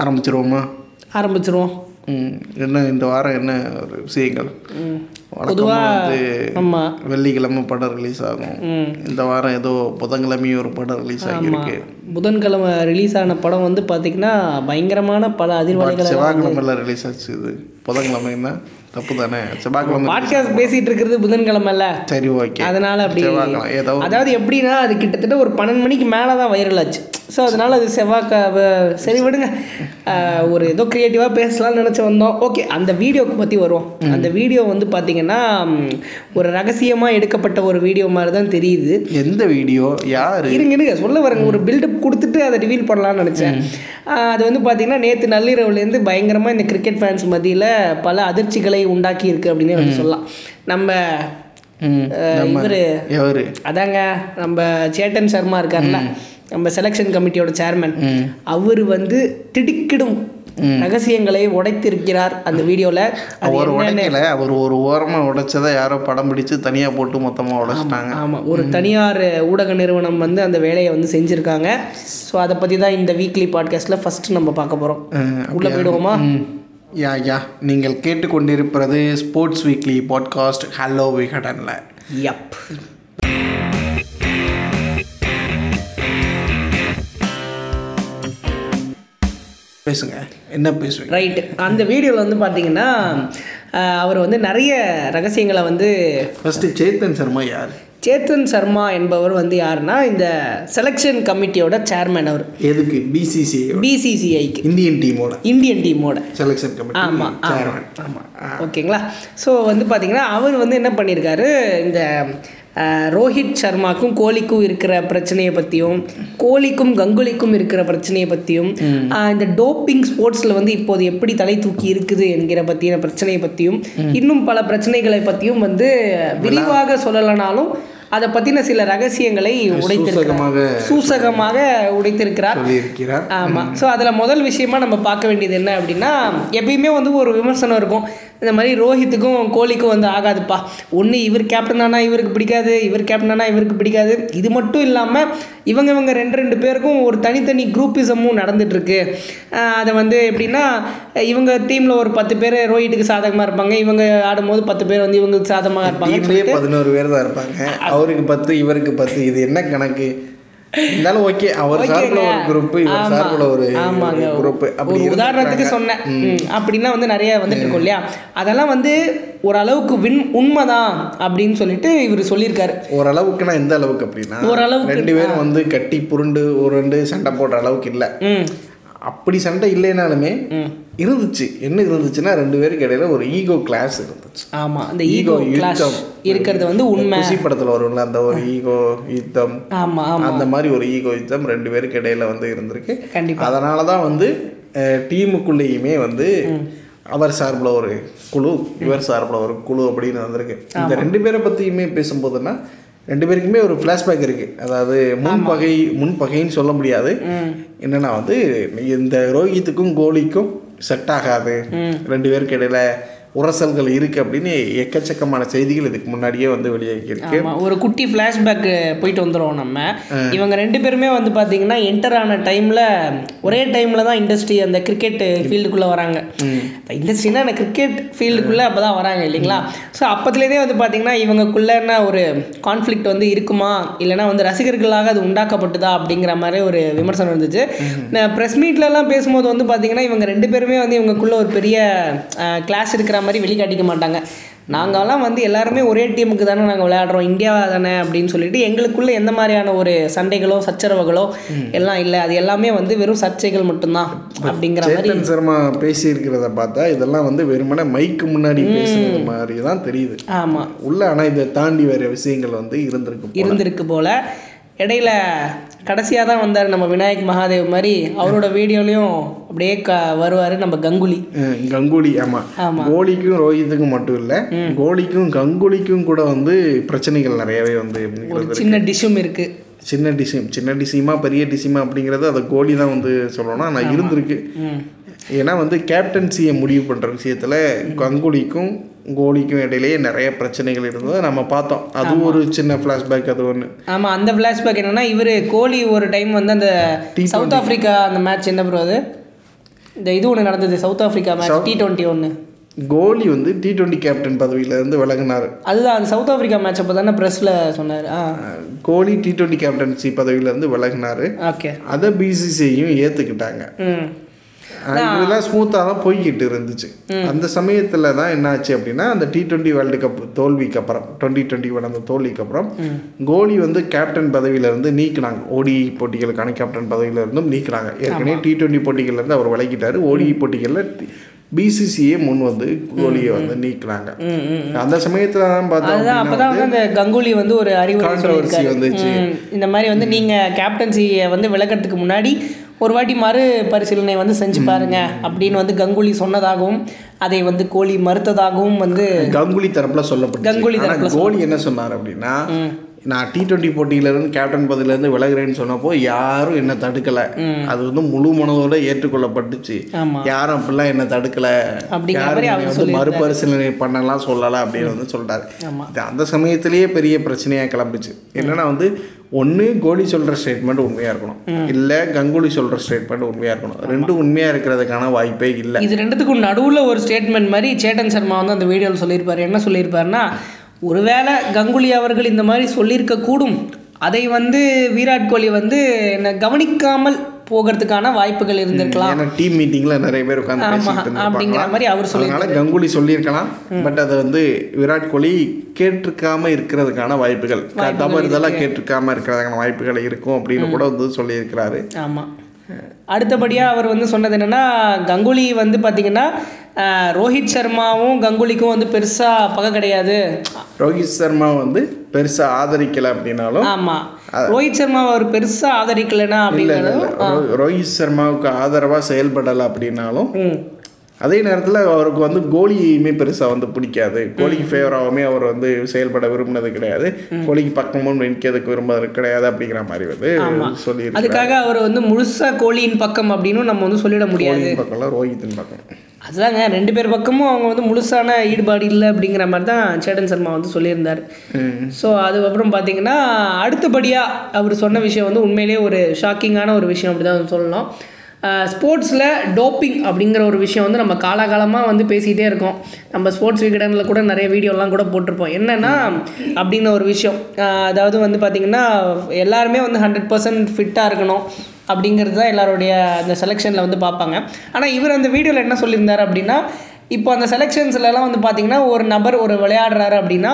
ஆரம்பிச்சிருவோமா? ஆரம்பிச்சிருவோம். ம், என்ன இந்த வாரம் என்ன ஒரு விஷயங்கள்? பொதுவாக ஆமாம் வெள்ளிக்கிழமை படம் ரிலீஸ் ஆகும். இந்த வாரம் ஏதோ புதன்கிழமையும் ஒரு படம் ரிலீஸ் ஆகியிருக்கு. புதன்கிழமை ரிலீஸ் ஆன படம் வந்து பார்த்திங்கன்னா பயங்கரமான பல அதிர்வலைகளை செவ்வாய்க்கிழமைல ரிலீஸ் ஆச்சு இது. புதன்கிழமைன்னா தப்பு தானே? செவ்வாய்க்கிழமை பாட்காஸ்ட் பேசிகிட்டு இருக்கிறது புதன்கிழமைல சரி ஓகே அதனால் அப்படி அதாவது எப்படின்னா அது கிட்டத்தட்ட ஒரு பன்னெண்டு மணிக்கு மேலே தான் வைரல் ஆச்சு. ஸோ அதனால் அது செவ்வாய்க்க சரி விடுங்க. ஒரு ஏதோ க்ரியேட்டிவாக பேசலாம்னு நினச்சி வந்தோம். ஓகே அந்த வீடியோக்கு பற்றி வருவோம். அந்த வீடியோ வந்து பார்த்திங்கன்னா ஒரு ரகசியமாக எடுக்கப்பட்ட ஒரு வீடியோ மாதிரி தான் தெரியுது. எந்த வீடியோ? யாரு? இருங்க இருங்க. சொல்ல வரேங்க. ஒரு பில்டப் கொடுத்துட்டு அதை ரிவீல் பண்ணலாம்னு நினச்சேன். அது வந்து பார்த்தீங்கன்னா நேற்று நள்ளிரவுலேருந்து பயங்கரமாக இந்த கிரிக்கெட் ஃபேன்ஸ் மத்தியில் பல அதிர்ச்சிகளை உண்டாக்கி இருக்கு அப்படின்னு சொல்லலாம். நம்ம இவர் அதாங்க நம்ம சேட்டன் சர்மா இருக்கார்ல நம்ம செலெக்ஷன் கமிட்டியோட சேர்மன் அவர் வந்து திடுக்கிடும் ரகசியங்களை உடைத்திருக்கிறார் அந்த வீடியோவில் அவர் உடைக்கல. அவர் ஒரு ஓரமா உடைச்சதை யாரோ படம் பிடிச்சு தனியா போட்டு மொத்தமா உடைச்சிட்டாங்க. ஆமாம் ஒரு தனியார் ஊடக நிறுவனம் வந்து அந்த வேலையை வந்து செஞ்சுருக்காங்க. ஸோ அதை பற்றி தான் இந்த வீக்லி பாட்காஸ்ட்டில் ஃபஸ்ட்டு நம்ம பார்க்க போகிறோம் உள்ளே போயிடுவோமா. Yeah yeah. நீங்கள் கேட்டுக்கொண்டிருப்பது ஸ்போர்ட்ஸ் வீக்லி பாட்காஸ்ட் ஹலோ விகடனில் யப் பேசுங்க. என்ன பேசுவீங்க? ரைட் அந்த வீடியோவில் வந்து பார்த்தீங்கன்னா அவர் வந்து நிறைய ரகசியங்களை வந்து ஃபர்ஸ்ட் சேத்தன் சர்மா யார்? சேத்தன் சர்மா என்பவர் வந்து யாருன்னா இந்த செலெக்ஷன் கமிட்டியோட சேர்மன் அவர். எதுக்கு? பிசிசிஐ பிசிசிஐக்கு இந்தியன் டீமோட இந்தியன் டீமோட செலெக்ஷன் கமிட்டி ஆமாம் சேர்மன் ஆமாம் ஓகேங்களா? ஸோ வந்து பார்த்தீங்கன்னா அவர் வந்து என்ன பண்ணியிருக்காரு இந்த ரோஹித் சர்மாக்கும் கோலிக்கும் இருக்கிற பிரச்சனையை பற்றியும் கோலிக்கும் கங்குலிக்கும் இருக்கிற பிரச்சனையை பற்றியும் இந்த டோப்பிங் ஸ்போர்ட்ஸில் வந்து இப்போது எப்படி தலை தூக்கி இருக்குது என்கிற பற்றின பிரச்சனையை பற்றியும் இன்னும் பல பிரச்சனைகளை பற்றியும் வந்து விரிவாக சொல்லலைனாலும் அதை பற்றின சில ரகசியங்களை உடைத்திருக்கிறார். சூசகமாக உடைத்திருக்கிறார். ஆமாம் ஸோ அதில் முதல் விஷயமா நம்ம பார்க்க வேண்டியது என்ன அப்படின்னா எப்பயுமே வந்து ஒரு விமர்சனம் இருக்கும். இந்த மாதிரி ரோஹித்துக்கும் கோலிக்கும் வந்து ஆகாதுப்பா. ஒன்று இவர் கேப்டன் ஆனால் இவருக்கு பிடிக்காது இவர் கேப்டன் ஆனால் இவருக்கு பிடிக்காது. இது மட்டும் இல்லாமல் இவங்க இவங்க ரெண்டு ரெண்டு பேருக்கும் ஒரு தனித்தனி குரூப்பிசமும் நடந்துட்டுருக்கு. அதை வந்து எப்படின்னா இவங்க டீமில் ஒரு பத்து பேர் ரோஹித்துக்கு சாதகமாக இருப்பாங்க. இவங்க ஆடும்போது பத்து பேர் வந்து இவங்களுக்கு சாதகமாக இருப்பாங்க பதினோரு பேர் தான் இருப்பாங்க. அவருக்கு பத்து இவருக்கு பத்து. இது என்ன கணக்கு? இருந்தாலும் ஓகே அவர் சார்பில் ஒரு குரூப் இவர் சார்பில் ஒரு ஆமாங்க. குரூப் அப்படி ஒரு உதாரணத்துக்கு. சொன்னேன். அப்படின்னா வந்து நிறைய வந்துட்டு இருக்கும் இல்லையா? அதெல்லாம் வந்து ஓரளவுக்கு வின் உண்மைதான் அப்படின்னு சொல்லிட்டு இவர் சொல்லியிருக்காரு. ஓரளவுக்குனா எந்த அளவுக்கு அப்படின்னா ஓரளவுக்கு, ரெண்டு பேரும் வந்து கட்டி புருண்டு உருண்டு சண்டை போடுற அளவுக்கு இல்லை. ம். அப்படி சண்டை இல்லைனாலுமே இருந்துச்சு. என்ன இருந்துச்சுன்னா ரெண்டு பேருக்கு இடையில ஒரு ஈகோ கிளாஸ் இருந்துச்சு. ஆமாம் அந்த ஈகோ யுத்தம். இருக்கிறது வந்து உண்மை. குசி படத்துல வரும்ல அந்த ஒரு ஈகோ யுத்தம். ஆமாம் அந்த மாதிரி ஒரு ஈகோ யுத்தம் ரெண்டு பேருக்கு இடையில வந்து இருந்திருக்கு. கண்டிப்பா. அதனால தான் வந்து டீமுக்குள்ளேயுமே வந்து அவர் சார்பில் ஒரு குழு இவர் சார்பில் ஒரு குழு அப்படின்னு வந்திருக்கு. இந்த ரெண்டு பேரை பற்றியுமே பேசும்போதுன்னா ரெண்டு பேருக்குமே ஒரு ஃப்ளாஷ்பேக் இருக்குது அதாவது முன்பகை முன்பகைன்னு சொல்ல முடியாது. என்னன்னா வந்து இந்த ரோஹித்துக்கும் கோலிக்கும் செட் ஆகாது. ரெண்டு பேருக்கு இடையில உரசல்கள் இருக்கு அப்படின்னு எக்கச்சக்கமான செய்திகள் இதுக்கு முன்னாடியே வந்து வெளியாகியிருக்கு. ஒரு குட்டி ஃப்ளாஷ்பேக் போயிட்டு வந்துடுவோம் நம்ம. இவங்க ரெண்டு பேருமே வந்து பார்த்தீங்கன்னா என்டர் ஆன டைமில் ஒரே டைமில் தான் இண்டஸ்ட்ரி அந்த கிரிக்கெட் ஃபீல்டுக்குள்ளே வராங்க. இப்போ இண்டஸ்ட்ரினா அந்த கிரிக்கெட் ஃபீல்டுக்குள்ளே அப்போ தான் வராங்க இல்லைங்களா? ஸோ அப்பத்துலேருந்தே வந்து பார்த்தீங்கன்னா இவங்களுக்குள்ளன ஒரு கான்ஃப்ளிக்ட் வந்து இருக்குமா? இல்லைனா வந்து ரசிகர்களாக அது உண்டாக்கப்பட்டுதா? அப்படிங்கிற மாதிரி ஒரு விமர்சனம் இருந்துச்சு. ப்ரெஸ் மீட்லலாம் பேசும்போது வந்து பார்த்தீங்கன்னா இவங்க ரெண்டு பேருமே வந்து இவங்களுக்குள்ள ஒரு பெரிய கிளாஸ் இருக்கிற மாதிரி வெளிக்காட்டிக்க மாட்டாங்க. நாங்கள்லாம் வந்து எல்லாருமே ஒரே டீமுக்கு தானே நாங்கள் விளையாடுறோம். இந்தியா தானே அப்படின்னு சொல்லிட்டு எங்களுக்குள்ள எந்த மாதிரியான ஒரு சண்டைகளோ சச்சரவுகளோ எல்லாம் இல்லை. அது எல்லாமே வந்து வெறும் சர்ச்சைகள் மட்டும்தான் அப்படிங்கிற மாதிரி சர்மா பேசியிருக்கிறத பார்த்தா இதெல்லாம் வந்து வெறுமனே மைக்கு முன்னாடி பேசுறது மாதிரி தான் தெரியுது. ஆமாம் உள்ள ஆனால் இதை தாண்டி வேற விஷயங்கள் வந்து இருந்திருக்கு. இருந்திருக்கு போல. இடையில கடைசியாக தான் வந்தார் நம்ம விநாயக் மகாதேவ் மாதிரி அவரோட வீடியோலையும் அப்படியே க வருவார் நம்ம கங்குலி. கங்குலி ஆமாம் ஆமா. கோலிக்கும் ரோஹித்துக்கும் மட்டும் இல்லை கோலிக்கும் கங்குலிக்கும் கூட வந்து பிரச்சனைகள் நிறையவே வந்து ஒரு சின்ன டிஷ்ஷும் இருக்குது சின்ன டிசிம் சின்ன டிசிமா பெரிய டிசிமா அப்படிங்கிறது அதை கோலி தான் வந்து சொல்லணும் ஆனால் இருந்திருக்கு. ஏன்னா வந்து கேப்டன்சியை முடிவு பண்ணுற விஷயத்தில் கங்குலிக்கும் கோலிக்கும் இடையிலேயே நிறைய பிரச்சனைகள் இருந்ததை நம்ம பார்த்தோம். அது ஒரு சின்ன ஃப்ளாஷ்பேக் அது ஒன்று ஆமாம் அந்த ஃப்ளாஷ்பேக் என்னன்னா இவர் கோலி ஒரு டைம் வந்து அந்த சவுத் ஆஃப்ரிக்கா அந்த மேட்ச் என்ன ப்ரோ அது? இந்த இது ஒன்று நடந்தது South Africa match T twenty ஒன்று கோலி வந்து டி டுவெண்ட்டி கேப்டன் பதவியிலேருந்து விலகினார். அதுதான் அந்த சவுத் ஆஃப்ரிக்கா மேட்ச் அப்போ தானே ப்ரெஸ்ஸில் சொன்னார். கோலி டி டுவெண்ட்டி கேப்டன்சி பதவியிலேருந்து விலகினார். ஓகே அதை பிசிசிஐயும் ஏற்றுக்கிட்டாங்க இதெல்லாம் ஸ்மூத்தாக தான் போய்கிட்டு இருந்துச்சு. அந்த சமயத்தில் தான் என்னாச்சு அப்படின்னா அந்த டி டுவெண்ட்டி வேர்ல்டு கப் தோல்விக்கு அப்புறம் டுவெண்ட்டி டுவெண்ட்டி நடந்த தோல்விக்கு அப்புறம் கோலி வந்து கேப்டன் பதவியிலேருந்து நீக்கினாங்க. ஓடிஇ போட்டிகளுக்கான கேப்டன் பதவியிலேருந்தும் நீக்கினாங்க. ஏற்கனவே டி டுவெண்ட்டி போட்டிகள்லேருந்து அவர் விலகிட்டார். ஓடிஇ போட்டிகளில் பிசிசிஏ முன் வந்து கோலியை வந்து நீக்கினாங்க. அந்த சமயத்தில் தான் பார்த்தோம் அப்பதான் வந்து அந்த கங்குலி வந்து ஒரு அறிவுரை வந்துச்சு. இந்த மாதிரி வந்து நீங்க கேப்டன்சியை வந்து விளக்கறதுக்கு முன்னாடி ஒரு வாட்டி மறு பரிசீலனை வந்து செஞ்சு பாருங்க அப்படின்னு வந்து கங்குலி சொன்னதாகவும் அதை வந்து கோலி மறுத்ததாகவும் வந்து கங்குலி தரப்புல சொல்லப்பட்டு கங்குலி ஆனால் கோலி என்ன சொன்னார் அப்படின்னா நான் டி டுவெண்ட்டி போட்டியிலேருந்து கேப்டன் பதவியிலேருந்து விலகுறேன்னு சொன்னப்போ யாரும் என்ன தடுக்கலை. அது வந்து முழு மனதோட ஏற்றுக்கொள்ளப்பட்டுச்சு. யாரும் அப்படிலாம் என்ன தடுக்கலை. யாரும் வந்து. மறுபரிசீலனை பண்ணலாம் சொல்லலை அப்படின்னு வந்து இது அந்த சமயத்திலேயே பெரிய பிரச்சனையாக கிளம்புச்சு. என்னன்னா வந்து ஒன்று கோலி சொல்கிற ஸ்டேட்மெண்ட் உண்மையாக இருக்கணும். இல்லை கங்குலி சொல்கிற ஸ்டேட்மெண்ட் உண்மையாக இருக்கணும். ரெண்டும் உண்மையாக இருக்கிறதுக்கான வாய்ப்பே இல்லை. இது ரெண்டுத்துக்கும் நடுவுல ஒரு ஸ்டேட்மெண்ட் மாதிரி சேட்டன் சர்மா வந்து அந்த வீடியோவில் சொல்லியிருப்பாரு. என்ன சொல்லியிருப்பாருன்னா ஒருவேளை கங்குலி அவர்கள் இந்த மாதிரி சொல்லியிருக்க கூடும். அதை வந்து விராட் கோலி வந்து என்ன கவனிக்காமல் போகிறதுக்கான வாய்ப்புகள் இருந்திருக்கலாம். ஏன்னா டீம் மீட்டிங்ல நிறைய பேர் உட்காந்து அப்படிங்கிற மாதிரி அவர் அதனால கங்குலி சொல்லியிருக்கலாம். பட் அதை வந்து விராட் கோலி கேட்டிருக்காம இருக்கிறதுக்கான வாய்ப்புகள் தவறுதலாக கேட்டிருக்காம இருக்கிறதுக்கான வாய்ப்புகள் இருக்கும் அப்படின்னு கூட வந்து சொல்லியிருக்கிறாரு. ஆமாம் அடுத்தபடியாக அவர் வந்து சொன்னது என்னென்னா கங்குலி வந்து பார்த்திங்கன்னா ரோஹித் சர்மாவும் கங்குலிக்கும் வந்து பெருசாக பகை கிடையாது. ரோஹித் சர்மா வந்து பெருசா ஆதரிக்கல அப்படின்னாலும் ஆமாம் ரோஹித் சர்மாவை அவர் பெருசாக ஆதரிக்கலைன்னா. ரோ- ரோஹித் சர்மாவுக்கு ஆதரவா செயல்படலை அப்படின்னாலும் அதே நேரத்தில் அவருக்கு வந்து கோலியுமே பெருசாக வந்து பிடிக்காது. கோலிக்கு ஃபேவராகவுமே அவர் வந்து செயல்பட விரும்பினது கிடையாது. கோலிக்கு பக்கமும் நிற்கிறதுக்கு விரும்புறது கிடையாது அப்படிங்கிற மாதிரி வந்து சொல்லியிருக்காரு அதுக்காக அவர் வந்து முழுசாக கோலியின் பக்கம் அப்படின்னு நம்ம வந்து சொல்லிட முடியாது. பக்கம்லாம் ரோஹித்தின் பக்கம். அதுதாங்க ரெண்டு பேர் பக்கமும் அவங்க வந்து முழுசான ஈடுபாடு இல்லை அப்படிங்கிற மாதிரி தான் சேடன் சர்மா வந்து சொல்லியிருந்தார். ஸோ அதுக்கப்புறம் பார்த்தீங்கன்னா அடுத்தபடியாக அவர் சொன்ன விஷயம் வந்து உண்மையிலேயே ஒரு ஷாக்கிங்கான ஒரு விஷயம் அப்படி தான் சொல்லலாம் ஸ்போர்ட்ஸில் டோப்பிங் அப்படிங்கிற ஒரு விஷயம் வந்து நம்ம காலாகாலமாக வந்து பேசிகிட்டே இருக்கோம். நம்ம ஸ்போர்ட்ஸ் விகடனில் கூட நிறைய வீடியோலாம் கூட போட்டிருப்போம். என்னென்னா அப்படிங்கிற ஒரு விஷயம். அதாவது வந்து பார்த்திங்கன்னா எல்லாருமே வந்து ஹண்ட்ரட் பர்சன்ட் ஃபிட்டாக இருக்கணும் அப்படிங்கிறது தான் எல்லாருடைய அந்த செலெக்ஷனில் வந்து பார்ப்பாங்க ஆனால் இவர் அந்த வீடியோவில் என்ன சொல்லியிருந்தார் அப்படின்னா இப்போ அந்த செலெக்ஷன்ஸ்லலாம் வந்து பார்த்திங்கன்னா ஒரு நபர் ஒரு விளையாடுறாரு அப்படின்னா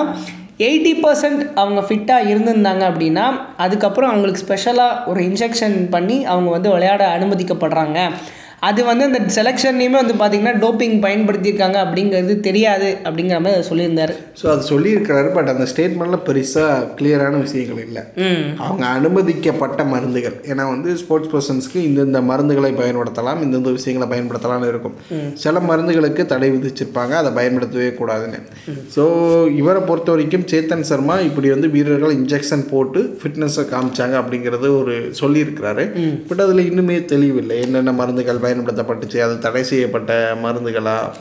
எயிட்டி பர்சன்ட் அவங்க ஃபிட்டாக இருந்திருந்தாங்க அப்படின்னா அதுக்கப்புறம் அவங்களுக்கு ஸ்பெஷலாக ஒரு இன்ஜெக்ஷன் பண்ணி அவங்க வந்து விளையாட அனுமதிக்கப்படுறாங்க. அது வந்து அந்த செலெக்ஷன்லேயுமே வந்து பார்த்திங்கன்னா டோப்பிங் பயன்படுத்தியிருக்காங்க அப்படிங்கிறது தெரியாது அப்படிங்கிற மாதிரி சொல்லியிருந்தார். ஸோ அது சொல்லியிருக்கிறாரு பட் அந்த ஸ்டேட்மெண்ட்டில் பெருசாக கிளியரான விஷயங்கள் இல்லை. அவங்க அனுமதிக்கப்பட்ட மருந்துகள். ஏன்னா வந்து ஸ்போர்ட்ஸ் பர்சன்ஸ்க்கு இந்தந்த மருந்துகளை பயன்படுத்தலாம் இந்தந்த விஷயங்களை பயன்படுத்தலாம்னு இருக்கும். சில மருந்துகளுக்கு தடை விதிச்சிருப்பாங்க அதை பயன்படுத்தவே கூடாதுன்னு. ஸோ இவரை பொறுத்த வரைக்கும் சேத்தன் சர்மா இப்படி வந்து வீரர்கள் இன்ஜெக்ஷன் போட்டு ஃபிட்னஸை காமிச்சாங்க அப்படிங்கிறது ஒரு சொல்லியிருக்கிறாரு. பட் அதில் இன்னுமே தெளிவில்லை என்னென்ன மருந்துகள் பயன்படுத்தப்பட்டுச்சு. அது தடை செய்யப்பட்ட மருந்துகளா?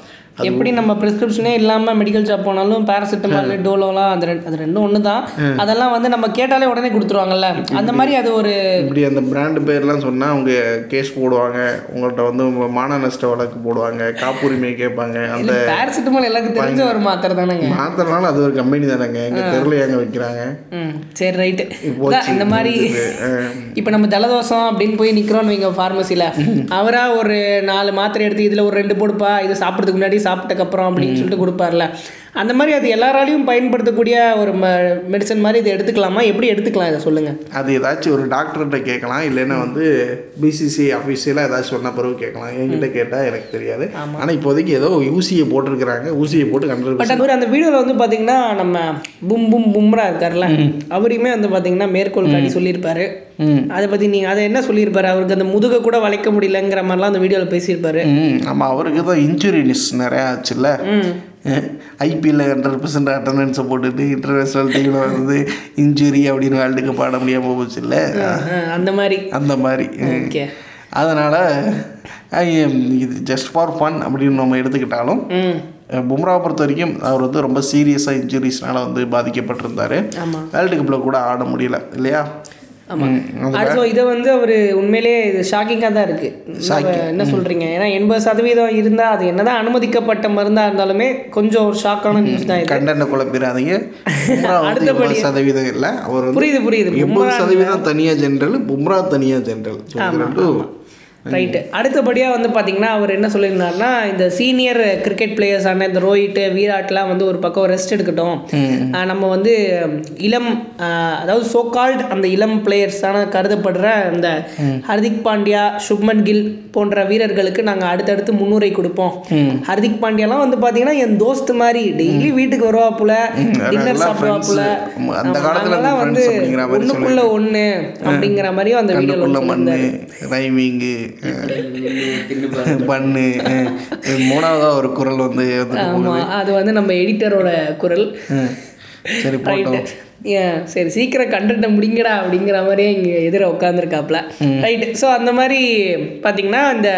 எப்படி நம்ம ப்ரிஸ்கிரிப்ஷனே இல்லாமல் மெடிக்கல் ஷாப் போனாலும் பேராசிட்டமால் டோலோலாம் அந்த ரெண்டு அது ரெண்டும் ஒன்று தான் அதெல்லாம் வந்து நம்ம கேட்டாலே உடனே கொடுத்துருவாங்கல்ல. அந்த மாதிரி அது ஒரு இப்படி அந்த பிராண்டு பேர்லாம் சொன்னால் அவங்க கேஸ் போடுவாங்க. உங்கள்கிட்ட வந்து மான நஷ்ட வழக்கு போடுவாங்க. காப்புரிமை கேட்பாங்க. அந்த பேராசிட்டமால் எல்லாருக்கும் தெரிஞ்ச ஒரு மாத்திரை தானேங்க. மாத்திரனால அது ஒரு கம்பெனி தானேங்க. எங்கள் தெருவில் எங்க வைக்கிறாங்க? சரி ரைட்டு. இந்த மாதிரி இப்போ நம்ம ஜலதோஷம் அப்படின்னு போய் நிற்கிறோன்னு வைங்க ஃபார்மசியில் அவராக ஒரு நாலு மாத்திரை எடுத்து இதில் ஒரு ரெண்டு போடுப்பா இது சாப்பிட்றதுக்கு முன்னாடி சாப்பிட்டக்கப்புறம் அப்படின்னு சொல்லிட்டு கொடுப்பார்ல. அந்த மாதிரி அது எல்லாராலையும் பயன்படுத்தக்கூடிய ஒரு மெடிசன் மாதிரி இதை எடுத்துக்கலாமா? எப்படி எடுத்துக்கலாம் இதை சொல்லுங்கள் அது ஏதாச்சும் ஒரு டாக்டர்கிட்ட கேட்கலாம். இல்லைன்னா வந்து பிசிசி அஃபீஷியலாக ஏதாச்சும் சொன்ன பிறகு கேட்கலாம். என்கிட்ட கேட்டால் எனக்கு தெரியாது. ஆனால் இப்போதைக்கு ஏதோ ஊசியை போட்டிருக்கிறாங்க. ஊசியை போட்டு கண்டு பட் அவர் அந்த வீடியோவில் வந்து பார்த்தீங்கன்னா நம்ம பும் பும் பும்ரா இருக்கார்ல அவரையுமே வந்து பார்த்தீங்கன்னா மேற்கோள் காட்டி சொல்லியிருப்பாரு. அதை பற்றி நீங்கள் அதை என்ன சொல்லியிருப்பாரு? அவருக்கு அந்த முதுகை கூட வளைக்க முடியலங்கிற மாதிரிலாம் அந்த வீடியோவில் பேசியிருப்பாரு. ம். ஆமாம் அவருக்கு தான் இன்ஜுரினிஸ் நிறையா ஆச்சுல்ல. ஐபிஎல்ல ஹண்ட்ரட் பர்சன்ட் அட்டண்டன்ஸை போட்டுட்டு இன்டர்நேஷ்னல் டீமில் வந்து இன்ஜுரி அப்படின்னு வேர்ல்டு கப் ஆட முடியாமல் போச்சு இல்லை? அந்த மாதிரி. அந்த மாதிரி. அதனால் இது ஜஸ்ட் ஃபார் ஃபன் அப்படின்னு நம்ம எடுத்துக்கிட்டாலும் ம். பும்ராவை பொறுத்த வரைக்கும் அவர் வந்து ரொம்ப சீரியஸாக இன்ஜுரிஸ்னால வந்து பாதிக்கப்பட்டிருந்தார். வேர்ல்டு கப்பில் கூட ஆட முடியல இல்லையா? ஆமாம் இதை வந்து அவர் உண்மையிலேயே இது ஷாக்கிங்காக தான் இருக்குது என்ன சொல்கிறீங்க ஏன்னா எண்பது சதவீதம் இருந்தால் அது என்னதான் அனுமதிக்கப்பட்ட மருந்தாக இருந்தாலுமே கொஞ்சம் ஒரு ஷாக்கான நியூஸ் தான் கண்டனை குழப்பிடாதீங்க அடுத்தபடி- சதவீதம் இல்லை. அவர் புரியுது புரியுது. எண்பது சதவீதம் தனியாக ஜென்ரல் பும்ரா தனியாக ஜென்ரல் ரைட்டு அடுத்தபடியாக வந்து பார்த்தீங்கன்னா அவர் என்ன சொல்லியிருந்தாருன்னா இந்த சீனியர் கிரிக்கெட் பிளேயர்ஸான இந்த ரோஹித் விராட்லாம் வந்து ஒரு பக்கம் ரெஸ்ட் எடுக்கட்டும். நம்ம வந்து இளம் அதாவது சோ கால்ட் அந்த இளம் பிளேயர்ஸான கருதப்படுற அந்த ஹர்திக் பாண்டியா சுப்மன் கில் போன்ற வீரர்களுக்கு நாங்கள் அடுத்தடுத்து முன்னுரை கொடுப்போம். ஹர்திக் பாண்டியாலாம் வந்து பார்த்தீங்கன்னா என் தோஸ்து மாதிரி டெய்லி வீட்டுக்கு வருவாப்புல டின்னர் சாப்பிடுவாப்புல. அந்த காலத்துல வந்து ஒண்ணுக்குள்ள ஒண்ணு அப்படிங்கிற மாதிரியும் அந்த மண்ணு ரைமிங்கு பண்ணு அஹ், மூணாவதா ஒரு குரல் வந்து ஆமா அது வந்து நம்ம எடிட்டரோட குரல். சரி போட்டோம். ஏன் சரி சீக்கிரம் கண்டென்ட்டை முடிங்கடா அப்படிங்கிற மாதிரியே இங்கே எதிர உட்காந்துருக்காப்புல ரைட்டு ஸோ அந்த மாதிரி பார்த்தீங்கன்னா இந்த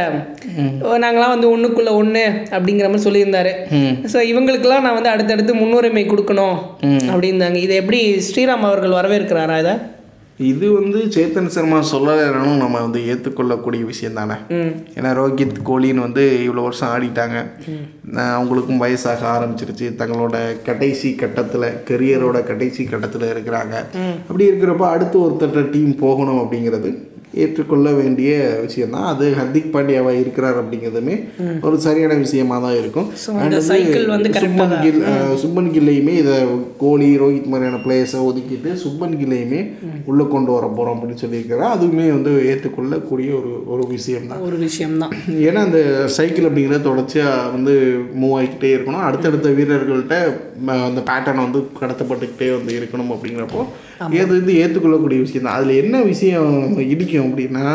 நாங்களாம் வந்து ஒன்றுக்குள்ளே ஒன்று அப்படிங்கிற மாதிரி சொல்லியிருந்தாரு. ஸோ இவங்களுக்கெல்லாம் நான் வந்து அடுத்தடுத்து முன்னுரிமை கொடுக்கணும் அப்படின்னாங்க. இதை எப்படி ஸ்ரீராம் அவர்கள் வரவேற்கிறாரா இதை? இது வந்து சேத்தன் சர்மா சொல்லலைனாலும் நம்ம வந்து ஏற்றுக்கொள்ளக்கூடிய விஷயம் தானே? ஏன்னா ரோஹித் கோலின்னு வந்து இவ்வளோ வருஷம் ஆடிட்டாங்க. அவங்களுக்கும் வயசாக ஆரம்பிச்சிருச்சு. தங்களோட கடைசி கட்டத்தில் கெரியரோட கடைசி கட்டத்தில் இருக்கிறாங்க. அப்படி இருக்கிறப்ப அடுத்து ஒருத்தட்ட டீம் போகணும் அப்படிங்கிறது ஏற்றுக்கொள்ள வேண்டிய விஷயம்தான். அது ஹர்திக் பாண்டியாவா இருக்கிறார் அப்படிங்கிறதுமே ஒரு சரியான விஷயமா தான். இருக்கும் சுப்மன் கில் அஹ், சுப்மன் கில்லையுமே இதை கோலி ரோஹித் மாதிரியான பிளேயர்ஸை ஒதுக்கிட்டு சுப்மன் கில்லையுமே உள்ளே கொண்டு வர போகிறோம் அப்படின்னு சொல்லியிருக்கிறார். அதுவுமே வந்து ஏற்றுக்கொள்ளக்கூடிய ஒரு ஒரு விஷயம்தான். ஒரு விஷயம்தான். ஏன்னா அந்த சைக்கிள் அப்படிங்கிறத தொடர்ச்சியாக வந்து மூவ் ஆகிக்கிட்டே இருக்கணும். அடுத்தடுத்த வீரர்கள்ட்ட அந்த பேட்டர்ன் வந்து கடத்தப்பட்டுக்கிட்டே வந்து இருக்கணும் அப்படிங்கிறப்போ இது வந்து ஏற்றுக்கொள்ளக்கூடிய விஷயம் தான் அதில் என்ன விஷயம் இடிக்கும் அப்படின்னா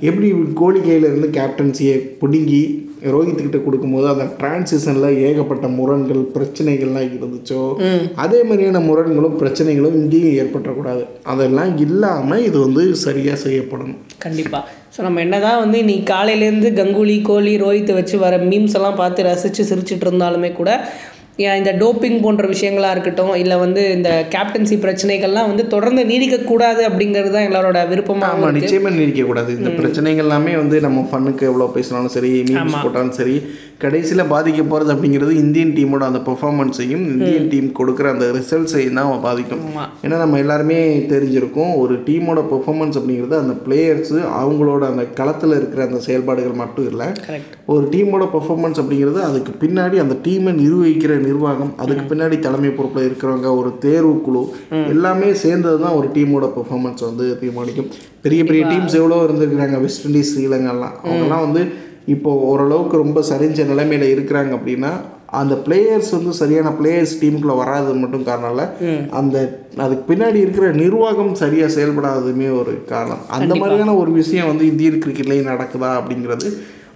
எப்படி கோலி கையில இருந்து கேப்டன்சியை பிடுங்கி ரோஹித் கிட்ட கொடுக்கும்போது அந்த டிரான்சிஷனில் ஏகப்பட்ட முரண்கள் பிரச்சனைகள்லாம் இருந்துச்சோ அதே மாதிரியான முரண்களும் பிரச்சனைகளும் இங்கேயும் ஏற்பட்டக்கூடாது அதெல்லாம் இல்லாமல் இது வந்து சரியாக செய்யப்படணும். கண்டிப்பாக ஸோ நம்ம என்னதான் வந்து நீ காலையிலேருந்து கங்குலி கோலி ரோஹித்தை வச்சு வர மீம்ஸ் எல்லாம் பார்த்து ரசித்து சிரிச்சிட்டு இருந்தாலுமே கூட இந்த டோப்பிங் போன்ற விஷயங்களா இருக்கட்டும் இல்லை வந்து இந்த கேப்டன்சி பிரச்சனைகள்லாம் வந்து தொடர்ந்து நீடிக்கக்கூடாது அப்படிங்கிறது தான் எல்லாரோட விருப்பமாக ஆமாம் நிச்சயமாக நீடிக்கக்கூடாது இந்த பிரச்சனைகள் எல்லாமே வந்து நம்ம ஃபன்னுக்கு எவ்வளோ பேசினாலும் சரி மீம்ஸ் போட்டாலும் சரி கடைசியில் பாதிக்க போகிறது அப்படிங்கிறது இந்தியன் டீமோட அந்த பெர்ஃபார்மன்ஸையும் இந்தியன் டீம் கொடுக்குற அந்த ரிசல்ட்ஸையும் தான் பாதிக்கும். ஆமா. ஏன்னா நம்ம எல்லாருமே தெரிஞ்சிருக்கோம் ஒரு டீமோட பெர்ஃபார்மன்ஸ் அப்படிங்கிறது அந்த பிளேயர்ஸு அவங்களோட அந்த களத்தில் இருக்கிற அந்த செயல்பாடுகள் மட்டும் இல்லை. ஒரு டீமோட பெர்ஃபார்மன்ஸ் அப்படிங்கிறது அதுக்கு பின்னாடி அந்த டீமை நிர்வகிக்கிற நிர்வாகம் அதுக்கு பின்னாடி தலைமை பொறுப்பில் இருக்கிறவங்க ஒரு தேர்வு குழு எல்லாமே சேர்ந்தது தான் ஒரு டீமோட பெர்ஃபார்மன்ஸ் வந்து தீர்மானிக்கும். பெரிய பெரிய டீம்ஸ் எவ்வளோ இருந்திருக்கிறாங்க. வெஸ்ட் இண்டீஸ் ஸ்ரீலங்காலாம் அவங்கெல்லாம் வந்து இப்போ ஓரளவுக்கு ரொம்ப சரிஞ்ச நிலைமையில இருக்கிறாங்க அப்படின்னா அந்த பிளேயர்ஸ் வந்து சரியான பிளேயர்ஸ் டீமுக்குள்ள வராதது மட்டும் காரணம் இல்லை அந்த அதுக்கு பின்னாடி இருக்கிற நிர்வாகம் சரியாக செயல்படாததுமே ஒரு காரணம். அந்த மாதிரியான ஒரு விஷயம் வந்து இந்தியன் கிரிக்கெட்லேயும் நடக்குதா அப்படிங்கிறது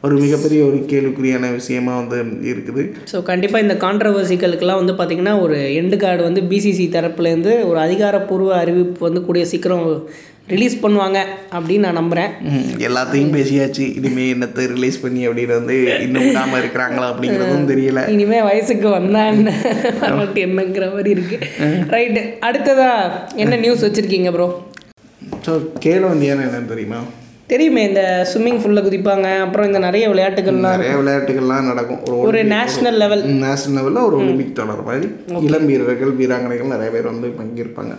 ஒரு மிகப்பெரிய ஒரு கேள்விக்குறியான விஷயமா வந்து இருக்குது. ஸோ கண்டிப்பாக இந்த கான்ட்ரவர்சிகளுக்கெல்லாம் வந்து பார்த்திங்கன்னா ஒரு எண்டு கார்டு வந்து பிசிசி தரப்புலேருந்து ஒரு அதிகாரப்பூர்வ அறிவிப்பு வந்து கூடிய சீக்கிரம் ரிலீஸ் பண்ணுவாங்க அப்படின்னு நான் நம்புகிறேன் எல்லாத்தையும் பேசியாச்சு. இனிமே என்னத்தை ரிலீஸ் பண்ணி அப்படின்னு வந்து இன்னும் விடாம இருக்கிறாங்களா அப்படிங்கிறதும் தெரியல. இனிமே வயசுக்கு வந்தா என்ன? என்னங்கிற மாதிரி இருக்கு. ரைட்டு அடுத்ததா என்ன நியூஸ் வச்சிருக்கீங்க ப்ரோ ஸோ கேலோ இந்தியான்னு என்னன்னு தெரியுமா? தெரியுமே இந்த ஸ்விம்மிங் ஃபுல்ல குதிப்பாங்க அப்புறம் இந்த நிறைய விளையாட்டுகள்லாம். நிறைய விளையாட்டுகள்லாம் நடக்கும். ஒரு ஒரு நேஷனல் லெவல் நேஷனல் லெவலில் ஒரு ஒலிம்பிக் தொடர் மாதிரி. இளம் வீரர்கள் வீராங்கனைகள் நிறைய பேர் வந்து பங்கேற்பாங்க.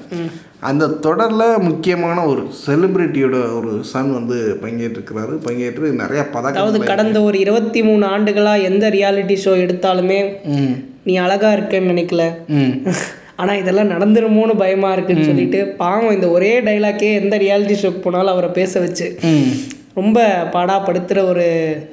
அந்த தொடரில் முக்கியமான ஒரு செலிபிரிட்டியோட ஒரு சன் வந்து பங்கேற்றிருக்கிறாரு. பங்கேற்று நிறைய பதக்கம் அதாவது கடந்த ஒரு இருபத்தி மூணு ஆண்டுகளா எந்த ரியாலிட்டி ஷோ எடுத்தாலுமே நீ அழகா இருக்கேன்னு நினைக்கல. ம் ஆனா இதெல்லாம் நடந்துருமோன்னு பயமா இருக்குன்னு சொல்லிட்டு பாவம் இந்த ஒரே டைலாக்கே எந்த ரியாலிட்டி ஷோக்கு போனாலும் அவரை பேச வச்சு ரொம்ப பாடாப்படுத்துகிற ஒரு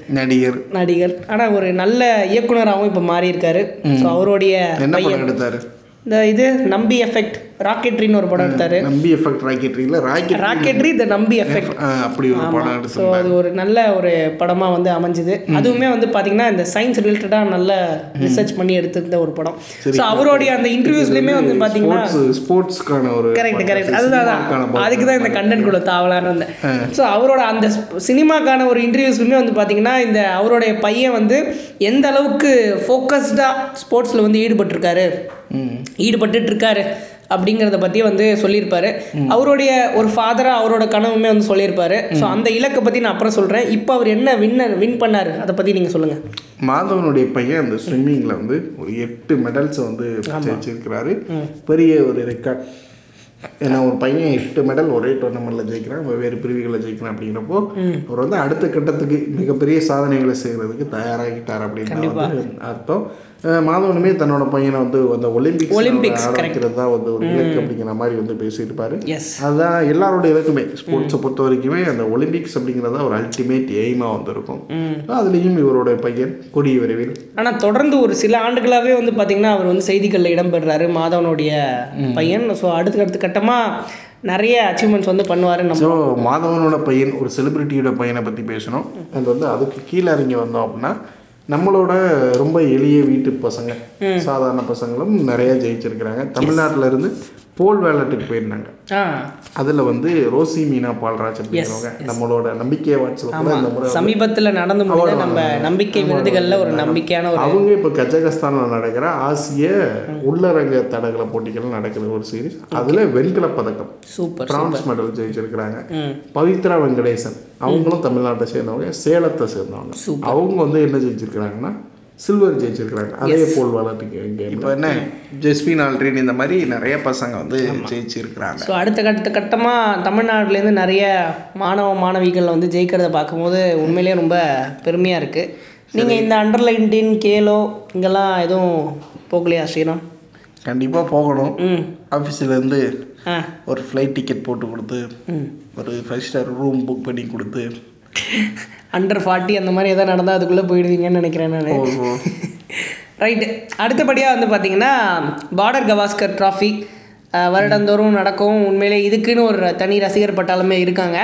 நடிகர். நடிகர். ஆனால் ஒரு நல்ல இயக்குனராகவும் இப்போ மாறி இருக்காரு ஸோ அவருடைய என்ன படம் எடுத்தாரு? இந்த இது நம்பி எஃபெக்ட் ராக்கெட்ரின்னு ஒரு படம் எடுத்தாரு. Nambi effect ராக்கெட்ரியில் rocket Rocketry the Nambi effect அப்படி ஒரு படம் ஸோ அது ஒரு நல்ல ஒரு படமாக வந்து அமைஞ்சுது. அதுவுமே வந்து பார்த்தீங்கன்னா இந்த சயின்ஸ் ரிலேட்டடாக நல்ல ரிசர்ச் பண்ணி எடுத்திருந்த ஒரு படம். ஸோ அவருடைய அந்த இன்டர்வியூஸ்லையுமே வந்து பார்த்தீங்கன்னா ஸ்போர்ட்ஸ் ஸ்போர்ட்ஸ்க்கான ஒரு கரெக்ட் கரெக்ட் அதுதான். அதுக்கு தான் இந்த கண்டென்ட் கூட தாவலான்னு இருந்தேன் ஸோ அவரோட அந்த சினிமாக்கான ஒரு இன்டர்வியூஸ்லுமே வந்து பார்த்தீங்கன்னா இந்த அவருடைய பையன் வந்து எந்த அளவுக்கு ஃபோக்கஸ்டாக ஸ்போர்ட்ஸில் வந்து ஈடுபட்டிருக்காரு. இருக்காரு அப்படிங்கிறத பற்றி வந்து சொல்லியிருப்பாரு. அவருடைய ஒரு ஃபாதராக அவரோட கனவுமே வந்து சொல்லியிருப்பாரு. ஸோ அந்த இலக்கை பற்றி நான் அப்புறம் சொல்கிறேன் இப்போ அவர் என்ன வின்னர் வின் பண்ணார்? அதை பற்றி நீங்கள் சொல்லுங்கள் மாதவனுடைய பையன் அந்த ஸ்விம்மிங்கில் வந்து ஒரு எட்டு மெடல்ஸை வந்து ஜெயிச்சிருக்கிறாரு. பெரிய ஒரு ரெக்கார்ட் ஏன்னா ஒரு பையன் எட்டு மெடல் ஒரே டோர்னமெண்ட்டில் ஜெயிக்கிறான் வெவ்வேறு பிரிவுகளில் ஜெயிக்கிறான் அப்படிங்கிறப்போ அவர் வந்து அடுத்த கட்டத்துக்கு மிகப்பெரிய சாதனைகளை செய்கிறதுக்கு தயாராகிட்டார் அப்படின்னு அர்த்தம். மாதவனுமே தன்னோட பையனை வந்து அந்த ஒலிம்பிக்ஸ் Olympics, ஆரம்பிக்கிறது தான் வந்து ஒரு இலக்கு அப்படிங்கிற மாதிரி வந்து பேசியிருப்பாரு. எஸ் அதுதான் எல்லாரோட இலக்குமே. ஸ்போர்ட்ஸை பொறுத்த வரைக்குமே அந்த ஒலிம்பிக்ஸ் அப்படிங்கிறத ஒரு அல்டிமேட் எய்மாக வந்திருக்கும். அதுலேயும் இவரோட பையன் கொடிய விரைவில். ஆனால் தொடர்ந்து ஒரு சில ஆண்டுகளாகவே வந்து பார்த்திங்கன்னா அவர் வந்து செய்திகளில் இடம்பெறாரு மாதவனுடைய பையன். ஸோ அடுத்த அடுத்த கட்டமாக நிறைய அச்சீவ்மெண்ட்ஸ் வந்து பண்ணுவார் நம்ம. ஸோ மாதவனோட பையன் ஒரு செலிபிரிட்டியோட பையனை பற்றி பேசணும். அண்ட் வந்து அதுக்கு கீழே இறங்கி வந்தோம் அப்படின்னா நம்மளோட ரொம்ப எளிய வீட்டு பசங்க சாதாரண பசங்களும் நிறைய ஜெயிச்சிருக்கிறாங்க. தமிழ்நாட்டுல இருந்து போல் வேலட்டுக்கு போயிருந்தாங்க. அதில் வந்து ரோசி மீனா பால்ராஜ் அப்படிங்கிறவங்க நம்மளோட நம்பிக்கை முறை சமீபத்தில் நடந்து நம்ம நம்பிக்கை விருதுகளில் ஒரு நம்பிக்கையான ஒரு அவங்க இப்போ கஜகஸ்தானில் நடக்கிற ஆசிய உள்ளரங்க தடகள போட்டிகள் நடக்கிற ஒரு சீரீஸ் அதில் வெண்கல பதக்கம். சூப்பர் பிரான்ஸ் மெடல் ஜெயிச்சிருக்கிறாங்க. பவித்ரா வெங்கடேசன். அவங்களும் தமிழ்நாட்டை சேர்ந்தவங்க சேலத்தை சேர்ந்தவங்க. அவங்க வந்து என்ன ஜெயிச்சிருக்கிறாங்கன்னா சில்வர் ஜெயிச்சிருக்கிறாங்க. அதே போல் வளர்த்துக்கு இப்போ என்ன ஜெஸ்பின் ஆல்ரெடி இந்த மாதிரி நிறைய பசங்க வந்து ஜெயிச்சிருக்கிறாங்க. ஸோ அடுத்த கட்ட கட்டமாக தமிழ்நாட்டிலேருந்து நிறைய மாணவ மாணவிகள் வந்து ஜெயிக்கிறத பார்க்கும்போது உண்மையிலேயே ரொம்ப பெருமையாக இருக்குது நீங்கள் இந்த அண்டர் நைன்டீன் கேலோ இங்கெல்லாம் எதுவும் போகலையா ஸ்ரீராம்? கண்டிப்பாக போகணும். ம். ஆஃபீஸ்லேருந்து ஆ. ஒரு ஃப்ளைட் டிக்கெட் போட்டு கொடுத்து ஒரு ஃபைவ் ஸ்டார் ரூம் புக் பண்ணி கொடுத்து அண்டர் ஃபார்ட்டி அந்த மாதிரி எதாவது நடந்தால் அதுக்குள்ளே போயிடுவீங்கன்னு நினைக்கிறேன் நான். ரைட்டு அடுத்தபடியாக வந்து பார்த்தீங்கன்னா பார்டர் கவாஸ்கர் ட்ராஃபி வருடந்தோறும் நடக்கும் உண்மையிலே இதுக்குன்னு ஒரு தனி ரசிகர் பட்டாளமே இருக்காங்க.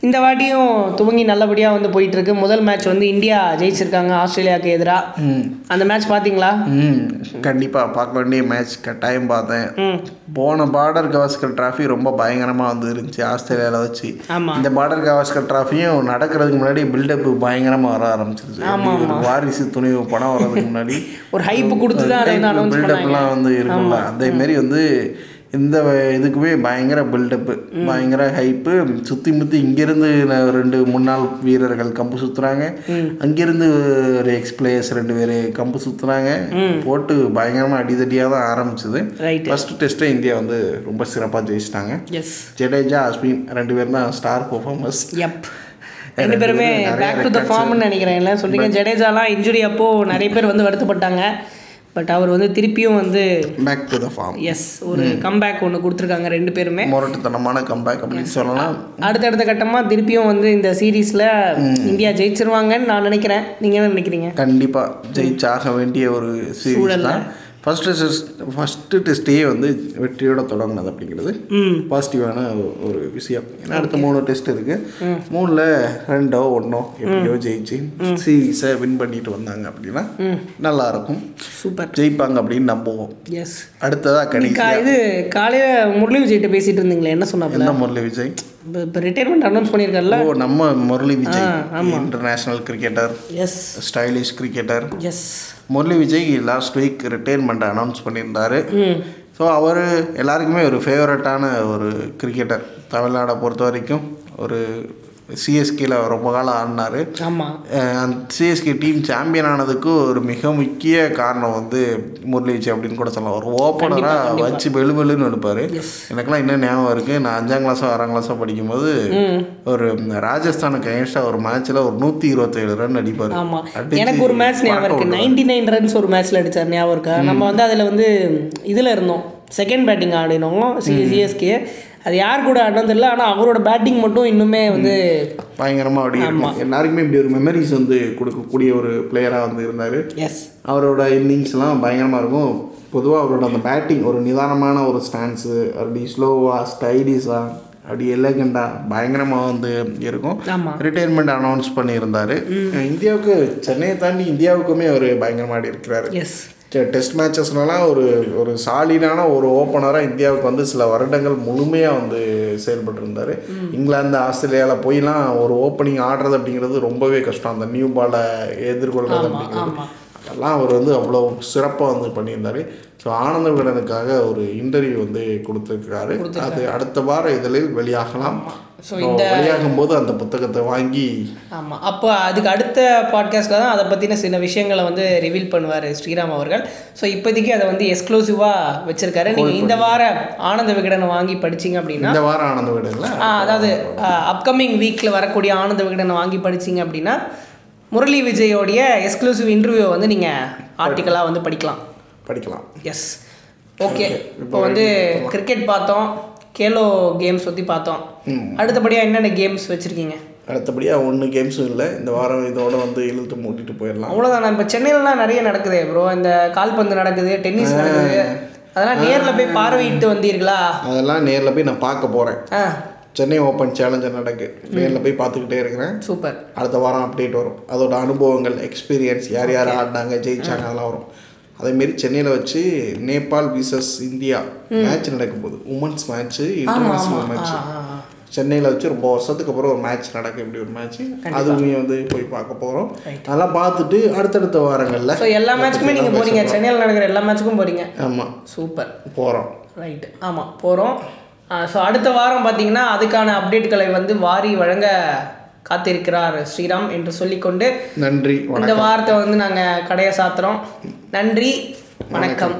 இந்த வாட்டியும் துவங்கி நல்லபடியாக வந்து போயிட்டு இருக்கு முதல் மேட்ச் வந்து இந்தியா ஜெயிச்சிருக்காங்க ஆஸ்திரேலியாவுக்கு எதிராக அந்த மேட்ச் பார்த்தீங்களா ம். கண்டிப்பாக பார்க்க வேண்டிய மேட்ச் கட்டாயம் பார்த்தேன். போன பார்டர் கவாஸ்கர் டிராஃபி ரொம்ப பயங்கரமாக வந்து இருந்துச்சு ஆஸ்திரேலியாவில் வச்சு. இந்த பார்டர் கவாஸ்கர் டிராஃபியும் நடக்கிறதுக்கு முன்னாடி பில்டப் பயங்கரமாக வர ஆரம்பிச்சிருச்சு. வாரிசு துணிவு படம் வர்றதுக்கு முன்னாடி. ஒரு ஹைப் கொடுத்து தான் பில்டப்லாம் வந்து இருக்கும்ல. அதே மாதிரி வந்து இந்த இதுக்குமே பயங்கர பில்டப்பு பயங்கர ஹைப்பு சுற்றி முற்றி இங்கேருந்து ரெண்டு முன்னாள் வீரர்கள் கம்பு சுற்றுறாங்க அங்கேருந்து ஒரு எக்ஸ் பிளேயர்ஸ் ரெண்டு பேர் கம்பு சுற்றுறாங்க போட்டு பயங்கரமாக அடிதடியாக தான் ஆரம்பிச்சது. ஃபர்ஸ்ட் டெஸ்ட்டை இந்தியா வந்து ரொம்ப சிறப்பாக ஜெயிச்சிட்டாங்க. ஜடேஜா அஸ்வின் ரெண்டு பேரும் தான் ஸ்டார் பெர்ஃபார்மர்ஸ் ரெண்டு பேருமே பேக் டு த ஃபார்ம்னு நினைக்கிறேன். இல்லை சொல்றீங்க ஜடேஜாலாம் இன்ஜுரி அப்போது நிறைய பேர் வந்து வருத்தப்பட்டாங்க. பட் அவர் வந்து திருப்பியும் வந்து back to the form as ஒரு கம்பேக் ஒன்று கொடுத்துருக்காங்க ரெண்டு பேருமே. முரட்டுத்தனமான கம்பேக் அப்படின்னு சொல்லலாம். அடுத்தடுத்த கட்டமாக திருப்பியும் வந்து இந்த சீரீஸில் இந்தியா ஜெயிச்சிருவாங்கன்னு நான் நினைக்கிறேன். நீங்கள் என்ன நினைக்கிறீங்க? கண்டிப்பாக ஜெயிச்சாக வேண்டிய ஒரு சீரீஸ் தான். ஃபஸ்ட்டு டெஸ்ட் ஃபஸ்ட்டு டெஸ்ட்டையே வந்து வெற்றியோட தொடங்கினது அப்படிங்கிறது. பாசிட்டிவான ஒரு விஷயம். ஏன்னா அடுத்த மூணு டெஸ்ட் இருக்கு. மூணில் ரெண்டோ ஒன்றோ எப்படியோ ஜெயிச்சு சீரீஸை வின் பண்ணிட்டு வந்தாங்க அப்படின்னா நல்லா இருக்கும் சூப்பர். ஜெயிப்பாங்க அப்படின்னு நம்புவோம். எஸ் அடுத்ததாக கணிக்க. இது காலையில் முரளி விஜய்கிட்ட பேசிகிட்டு இருந்தீங்களே என்ன சொன்னாப்புல? என்ன முரளி விஜய்? இப்போ ரிட்டையர்மெண்ட் அனௌன்ஸ் பண்ணியிருக்காருல்ல ஓ நம்ம Murali Vijay international cricketer as stylish cricketer as Murali Vijay last week retirement announce பண்ணியிருந்தாரு. ஸோ அவர் எல்லாருக்குமே ஒரு ஃபேவரட்டான ஒரு கிரிக்கெட்டர் தமிழ்நாடை பொறுத்த வரைக்கும் ஒரு சிஎஸ்கேல ரொம்ப காலம் ஆடினார். சிஎஸ்கே டீம் சாம்பியன் ஆனதுக்கு ஒரு மிக முக்கிய காரணம் வந்து முரளி விஜய் அப்படின்னு கூட சொல்லலாம். ஒரு ஓப்பனராக வச்சு வெளுன்னு எடுப்பார் எனக்கெல்லாம் இன்னும் ஞாபகம் இருக்குது நான் அஞ்சாம் கிளாஸோ ஆறாம் கிளாஸோ படிக்கும்போது ஒரு ராஜஸ்தானுக்கு அகேன்ஸ்டாக ஒரு மேட்ச்சில் ஒரு நூற்றி இருபத்தேழு ரன் அடிப்பார். எனக்கு ஒரு மேட்ச் ஞாபகம் இருக்கு. நைன்டி நைன் ரன்ஸ் ஒரு மேட்ச்சில் அடிச்சார் ஞாபகம் இருக்கா. நம்ம வந்து அதில் வந்து இதில் இருந்தோம். Second batting ஆடினோம். சிஎஸ்கே அது யார் கூட ஆடினது தெரியல ஆனால் அவரோட பேட்டிங் மட்டும் இன்னுமே வந்து பயங்கரமாக அப்படி இருக்கும். எல்லாருக்குமே இப்படி ஒரு மெமரிஸ் வந்து கொடுக்கக்கூடிய ஒரு பிளேயராக வந்து இருந்தார். எஸ் அவரோட இன்னிங்ஸ்லாம் பயங்கரமாக இருக்கும். பொதுவாக அவரோட அந்த பேட்டிங் ஒரு நிதானமான ஒரு ஸ்டான்ஸு அப்படி ஸ்லோவாக ஸ்டைலிஷாக அப்படி எலகண்டாக பயங்கரமாக வந்து இருக்கும். ரிட்டையர்மெண்ட் அனௌன்ஸ் பண்ணியிருந்தார். இந்தியாவுக்கு சென்னையை தாண்டி இந்தியாவுக்குமே அவர் பயங்கரமாக இருக்கிறாரு. எஸ் டெஸ்ட் மேட்சஸ்லலாம் ஒரு ஒரு சாலிடான ஒரு ஓப்பனராக இந்தியாவுக்கு வந்து சில வருடங்கள் முழுமையாக வந்து செயல்பட்டு இருந்தார் இங்கிலாந்து ஆஸ்திரேலியாவில் போய்லாம் ஒரு ஓப்பனிங் ஆடுறது அப்படிங்கிறது ரொம்பவே கஷ்டம். அந்த நியூ பாலை எதிர்கொள்கிறது அப்படிங்கிறது. எல்லாம் அவர் வந்து அவ்வளோ சிறப்பாக வந்து பண்ணியிருந்தாரு. ஸோ ஆனந்த விகடனுக்காக ஒரு இன்டர்வியூ வந்து கொடுத்துருக்காரு. அது அடுத்த வார இதழில் வெளியாகலாம். ஸோ ஸோ வெளியாகும் போது அந்த புத்தகத்தை வாங்கி ஆமாம் அப்போ அதுக்கு அடுத்த பாட்காஸ்ட்டில் தான் அதை பற்றின சில விஷயங்களை வந்து ரிவீல் பண்ணுவார் ஸ்ரீராம் அவர்கள். ஸோ இப்போதைக்கு அதை வந்து எக்ஸ்க்ளூசிவாக வச்சுருக்காரு. நீங்கள் இந்த வார ஆனந்த விகடனை வாங்கி படிச்சீங்க அப்படின்னா இந்த வாரம் ஆனந்த விகடனில் ஆ, அதாவது அப்கமிங் வீக்கில் வரக்கூடிய ஆனந்த விகடனை வாங்கி படிச்சீங்க அப்படின்னா முரளி விஜயோடைய எக்ஸ்க்ளூசிவ் இன்டர்வியூ வந்து நீங்கள் ஆர்டிக்கலாக வந்து படிக்கலாம். படிக்கலாம். எஸ் ஓகே இப்போ வந்து கிரிக்கெட் பார்த்தோம். கேலோ கேம்ஸ் பற்றி பார்த்தோம். அடுத்தபடியாக என்னென்ன கேம்ஸ் வச்சுருக்கீங்க? அடுத்தபடியாக ஒன்று கேம்ஸும் இல்லை. இந்த வாரம் இதோட வந்து இழுத்து மூட்டிட்டு போயிடலாம். அவ்வளோதான் இப்போ சென்னையிலலாம் நிறைய நடக்குது ப்ரோ இந்த கால்பந்து நடக்குது டென்னிஸ் நடக்குது. அதெல்லாம் நேரில் போய் பார்வையிட்டு வந்தீர்களா? அதெல்லாம் நேரில் போய் நான் பார்க்க போகிறேன் ஆ. சென்னை ஓப்பன் சேலஞ்சர் நடக்கு. நேரில் போய் பார்த்துக்கிட்டே இருக்கிறேன். சூப்பர். அடுத்த வாரம் அப்டேட் வரும். அதோட அனுபவங்கள் எக்ஸ்பீரியன்ஸ் யார் யார் ஆடினாங்க ஜெயிச்சாங்க அதெல்லாம் வரும். அதேமாரி சென்னையில் வச்சு நேபாள் விசஸ் இந்தியா மேட்ச் நடக்க போகுது உமன்ஸ் மேட்ச்சு இன்டர்நேஷ்னல் மேட்ச் சென்னையில் வச்சு ரொம்ப வருஷத்துக்கு அப்புறம் ஒரு மேட்ச் நடக்கு இப்படி ஒரு மேட்ச் அதுவுமே வந்து போய் பார்க்க போகிறோம் அதெல்லாம் பார்த்துட்டு அடுத்தடுத்த வாரங்களில் ஸோ எல்லா மேட்ச்சுக்குமே நீங்கள் போகிறீங்க சென்னையில் நடக்கிற எல்லா மேட்ச்சுக்கும் போகிறீங்க ஆமாம் சூப்பர் போகிறோம் ரைட் ஆமாம் போகிறோம் ஸோ அடுத்த வாரம் பார்த்தீங்கன்னா அதுக்கான அப்டேட்களை வந்து வாரி வழங்க காத்திருக்கிறார் ஸ்ரீராம் என்று சொல்லிக்கொண்டு நன்றி இந்த வாரத்தை வந்து நாங்கள் கடையை சாத்துறோம். நன்றி வணக்கம்.